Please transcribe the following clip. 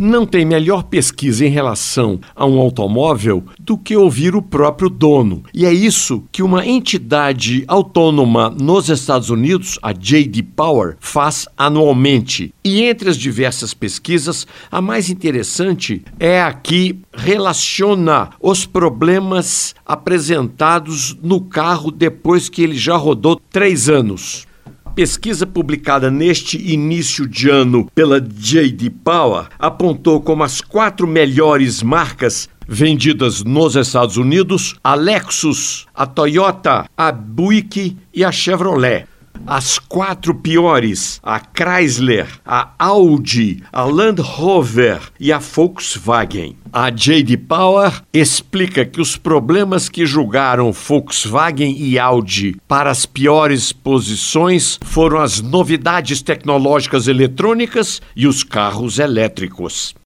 Não tem melhor pesquisa em relação a um automóvel do que ouvir o próprio dono. E é isso que uma entidade autônoma nos Estados Unidos, a J.D. Power, faz anualmente. E entre as diversas pesquisas, a mais interessante é a que relaciona os problemas apresentados no carro depois que ele já rodou três anos. Pesquisa publicada neste início de ano pela J.D. Power apontou como as quatro melhores marcas vendidas nos Estados Unidos a Lexus, a Toyota, a Buick e a Chevrolet. As quatro piores, a Chrysler, a Audi, a Land Rover e a Volkswagen. A J.D. Power explica que os problemas que julgaram Volkswagen e Audi para as piores posições foram as novidades tecnológicas eletrônicas e os carros elétricos.